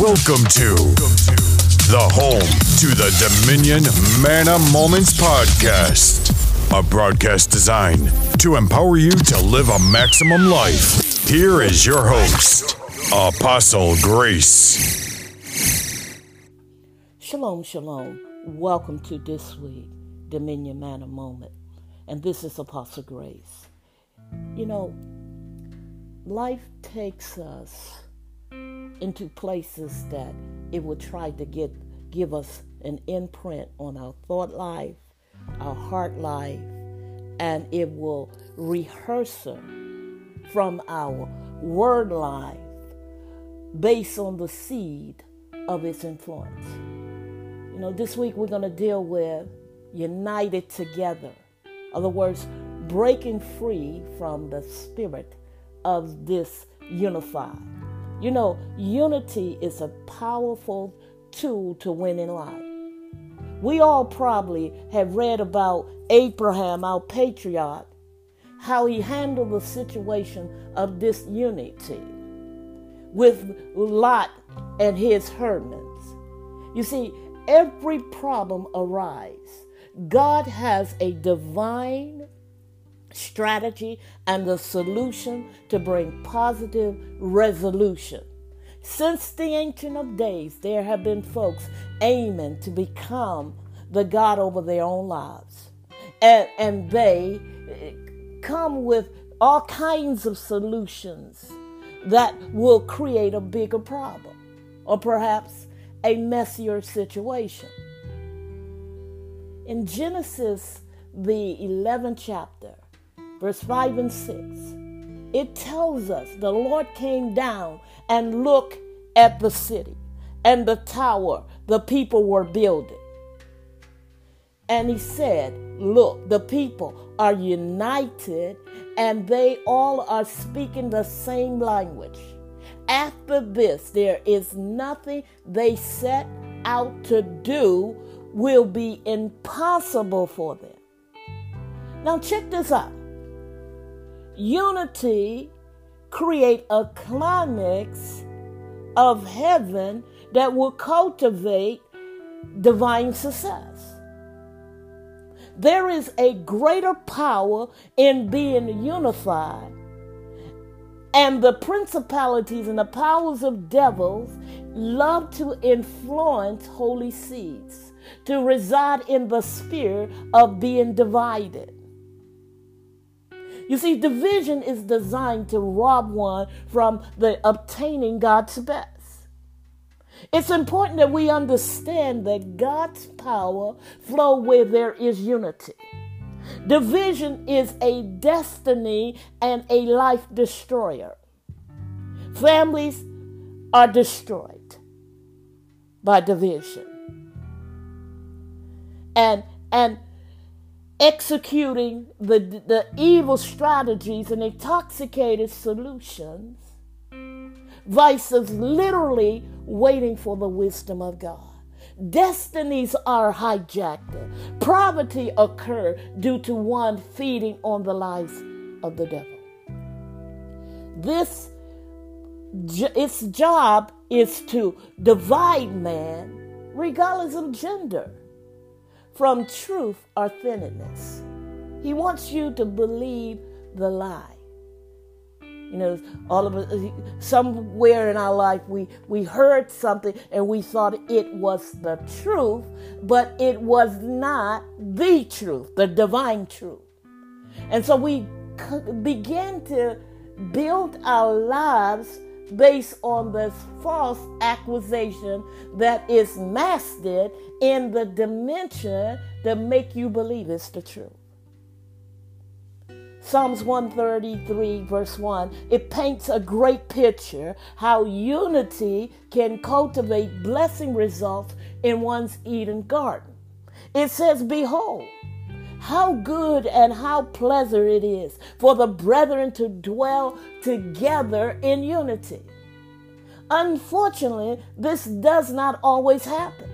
Welcome to the home to the Dominion Manna Moments podcast, a broadcast designed to empower you to live a maximum life. Here is your host, Apostle Grace. Shalom, shalom. Welcome to this week Dominion Manna Moment, and this is Apostle Grace. You know, life takes us into places that it will try to get give us an imprint on our thought life, our heart life, and it will rehearse from our word life based on the seed of its influence. You know, this week we're going to deal with united together. In other words, breaking free from the spirit of this unified. You know, unity is a powerful tool to win in life. We all probably have read about Abraham, our patriarch, how he handled the situation of disunity with Lot and his hermits. You see, every problem arises. God has a divine strategy and the solution to bring positive resolution. Since the Ancient of Days, there have been folks aiming to become the God over their own lives. And, and they eh, come with all kinds of solutions that will create a bigger problem or perhaps a messier situation. In Genesis, the 11th chapter, verse 5 and 6, it tells us the Lord came down and looked at the city and the tower the people were building. And he said, Look, the people are united and they all are speaking the same language. After this, there is nothing they set out to do will be impossible for them. Now check this out. Unity create a climax of heaven that will cultivate divine success. There is a greater power in being unified. And the principalities and the powers of devils love to influence holy seeds, to reside in the sphere of being divided. You see, division is designed to rob one from the obtaining God's best. It's important that we understand that God's power flow where there is unity. Division is a destiny and a life destroyer. Families are destroyed by division. And and executing the, the evil strategies and intoxicated solutions versus literally waiting for the wisdom of God. Destinies are hijacked. Poverty occur due to one feeding on the lies of the devil. This its job is to divide man regardless of gender from truth authenticness. He wants you to believe the lie. You know, all of us, somewhere in our life, we, we heard something and we thought it was the truth, but it was not the truth, the divine truth. And so we begin to build our lives based on this false accusation that is masked in the dimension that make you believe it's the truth. Psalms 133, verse 1, it paints a great picture how unity can cultivate blessing results in one's Eden garden. It says, Behold, how good and how pleasant it is for the brethren to dwell together in unity. Unfortunately, this does not always happen.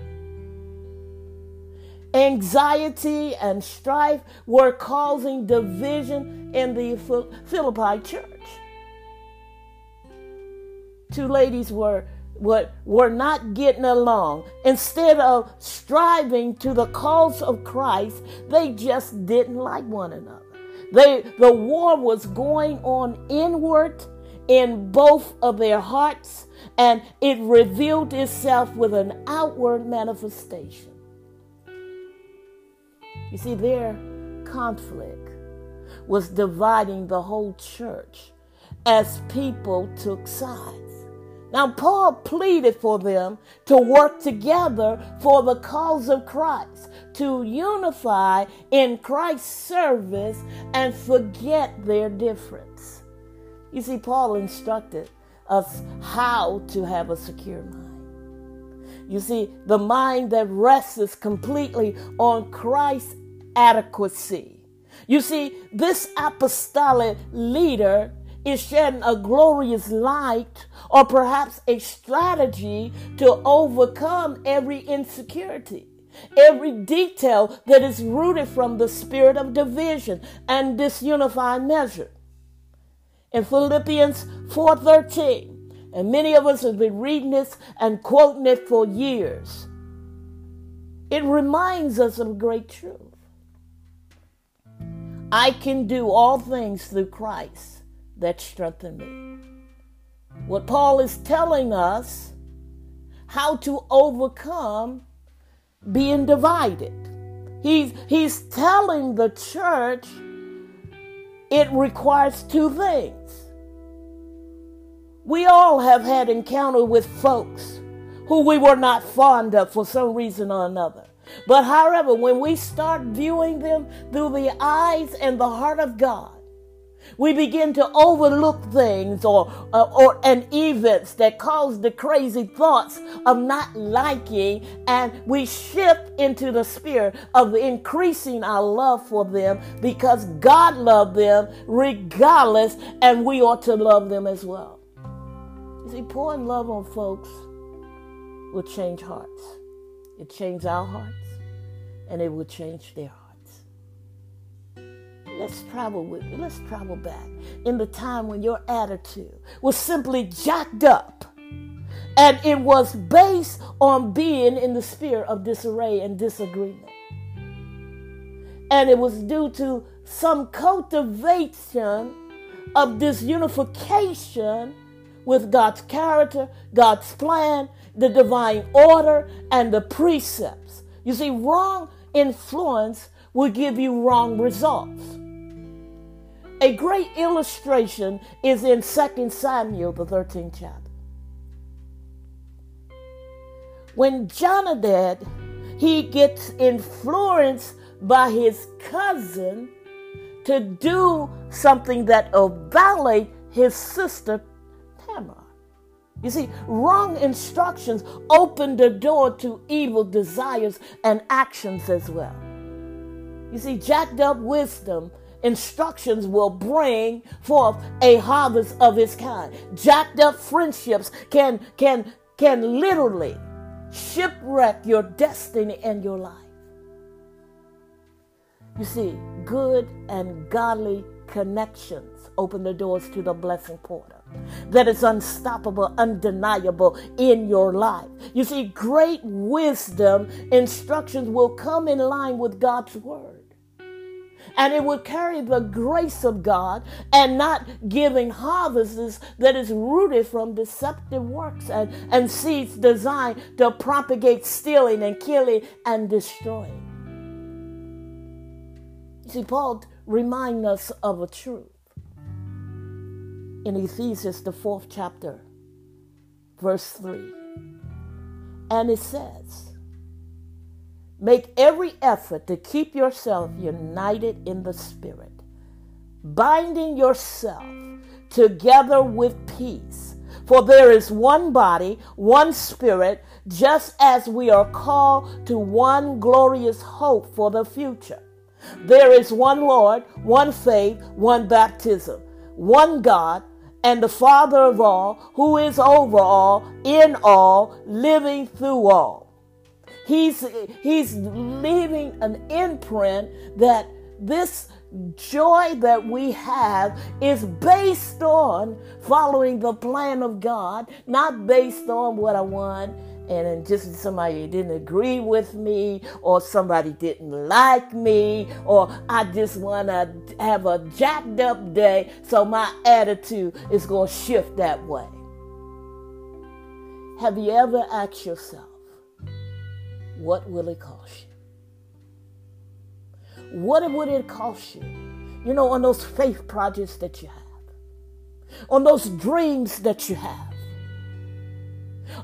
Anxiety and strife were causing division in the Philippi church. Two ladies were were, were not getting along. Instead of striving to the cause of Christ, they just didn't like one another. They, the war was going on inward in both of their hearts, and it revealed itself with an outward manifestation. You see, their conflict was dividing the whole church as people took sides. Now, Paul pleaded for them to work together for the cause of Christ, to unify in Christ's service and forget their difference. You see, Paul instructed us how to have a secure mind. You see, the mind that rests completely on Christ's adequacy. You see, this apostolic leader is shedding a glorious light or perhaps a strategy to overcome every insecurity every detail that is rooted from the spirit of division and disunified measure. In Philippians 4:13, and many of us have been reading this and quoting it for years. It reminds us of great truth. I can do all things through Christ that strengthen me. What Paul is telling us how to overcome being divided. He's, he's telling the church it requires two things. We all have had encounter with folks who we were not fond of for some reason or another. But however, when we start viewing them through the eyes and the heart of God, we begin to overlook things or, uh, or and events that cause the crazy thoughts of not liking, and we shift into the spirit of increasing our love for them because God loved them regardless, and we ought to love them as well. You see, pouring love on folks will change hearts. It changes our hearts, and it will change their hearts let's travel with me. let's travel back in the time when your attitude was simply jacked up and it was based on being in the spirit of disarray and disagreement and it was due to some cultivation of disunification with God's character, God's plan, the divine order, and the precepts. You see, wrong influence will give you wrong results. A great illustration is in 2 Samuel, the 13th chapter. When Jonadab, he gets influenced by his cousin to do something that will violate his sister Tamar. You see, wrong instructions open the door to evil desires and actions as well. You see, jacked up wisdom instructions will bring forth a harvest of its kind. Jacked up friendships can can can literally shipwreck your destiny and your life. You see, good and godly connections open the doors to the blessing portal that is unstoppable, undeniable in your life. You see, great wisdom instructions will come in line with God's word and it would carry the grace of God and not giving harvests that is rooted from deceptive works and, and seeds designed to propagate stealing and killing and destroying. See, Paul reminds us of a truth in Ephesians, the fourth chapter, verse 3. And it says, Make every effort to keep yourself united in the Spirit, binding yourself together with peace. For there is one body, one Spirit, just as we are called to one glorious hope for the future. There is one Lord, one faith, one baptism, one God, and the Father of all, who is over all, in all, living through all. He's, he's leaving an imprint that this joy that we have is based on following the plan of God, not based on what I want and just somebody didn't agree with me or somebody didn't like me or I just want to have a jacked up day so my attitude is going to shift that way. Have you ever asked yourself, what will it cost you? What would it cost you? You know, on those faith projects that you have, on those dreams that you have,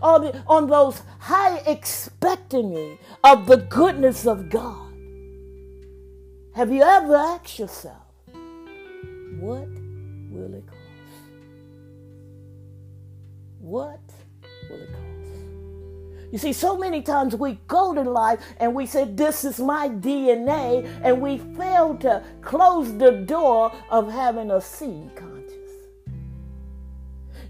on, on those high expecting of the goodness of God. Have you ever asked yourself, what will it cost? What? You see, so many times we go to life and we say, This is my DNA, and we fail to close the door of having a seed conscience.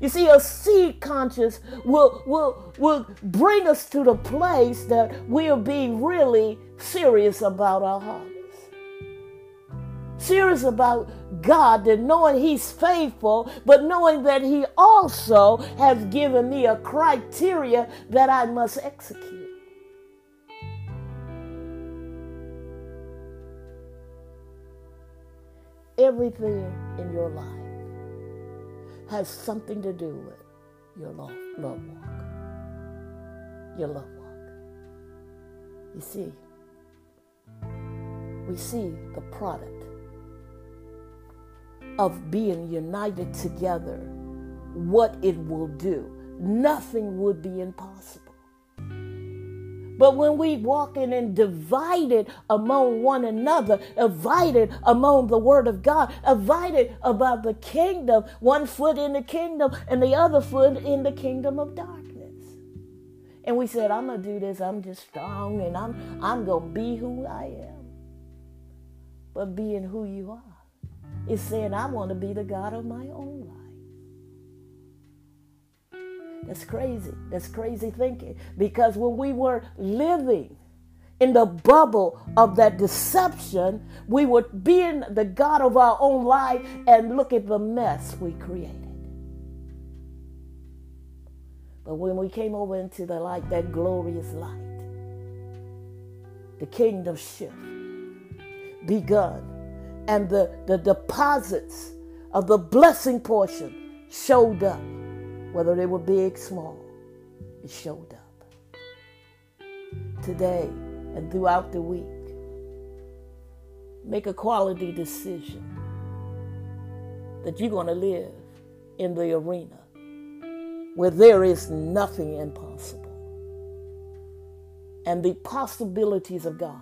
You see, a seed conscience will, will, will bring us to the place that we'll be really serious about our harvest. Serious about God, that knowing He's faithful, but knowing that He also has given me a criteria that I must execute. Everything in your life has something to do with your love, love walk. Your love walk. You see, we see the product of being united together, what it will do. Nothing would be impossible. But when we walking and divided among one another, divided among the word of God, divided about the kingdom, one foot in the kingdom and the other foot in the kingdom of darkness. And we said, I'm gonna do this, I'm just strong and I'm I'm gonna be who I am. But being who you are is saying I want to be the God of my own life. That's crazy. That's crazy thinking. Because when we were living in the bubble of that deception, we were being the God of our own life and look at the mess we created. But when we came over into the light, that glorious light, the kingdom shift begun, and the, the deposits of the blessing portion showed up whether they were big, small, it showed up. Today and throughout the week, make a quality decision that you're going to live in the arena where there is nothing impossible. And the possibilities of God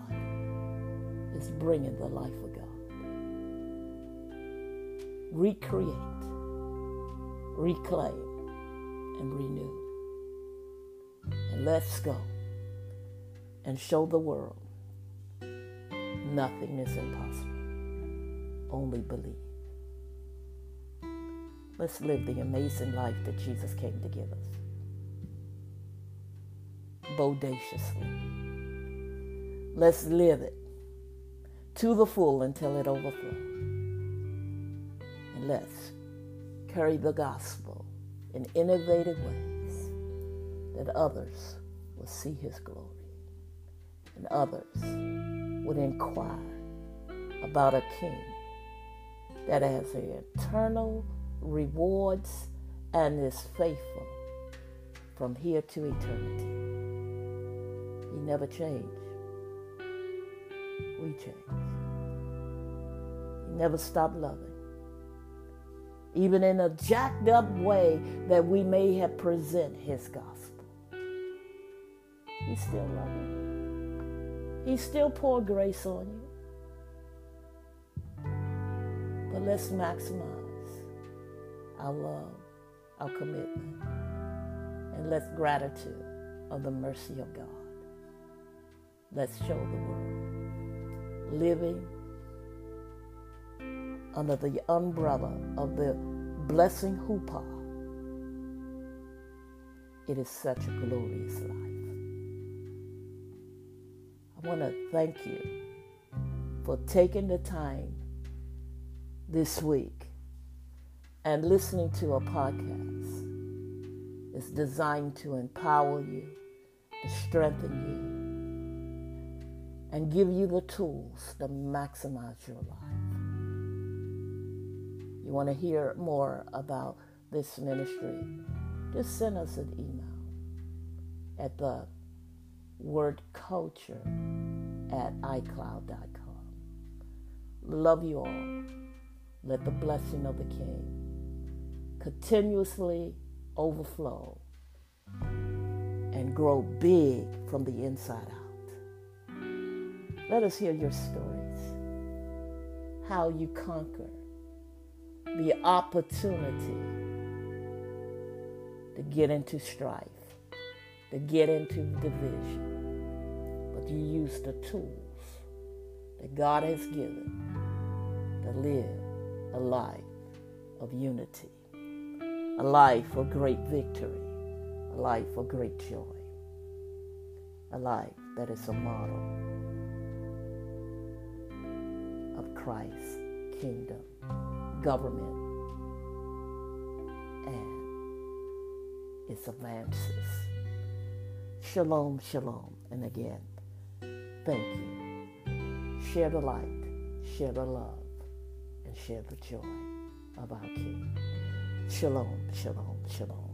is bringing the life of God. Recreate, reclaim, and renew. And let's go and show the world nothing is impossible. Only believe. Let's live the amazing life that Jesus came to give us. Bodaciously. Let's live it to the full until it overflows. And let's carry the gospel in innovative ways that others will see his glory and others would inquire about a king that has eternal rewards and is faithful from here to eternity. He never changed. We change. He never stopped loving even in a jacked up way that we may have present his gospel. He's still loving. You, he still pour grace on you. But let's maximize our love, our commitment, and let's gratitude of the mercy of God. Let's show the world living under the umbrella of the blessing chuppah. It is such a glorious life. I want to thank you for taking the time this week and listening to a podcast. It's designed to empower you, to strengthen you, and give you the tools to maximize your life. You want to hear more about this ministry? Just send us an email at the word culture at iCloud.com. Love you all. Let the blessing of the King continuously overflow and grow big from the inside out. Let us hear your stories, how you conquer the opportunity to get into strife, to get into division, but you use the tools that God has given to live a life of unity, a life of great victory, a life of great joy, a life that is a model of Christ's kingdom, government, and its advances. Shalom, shalom. And again, thank you. Share the light, share the love and share the joy of our King. Shalom, shalom, shalom.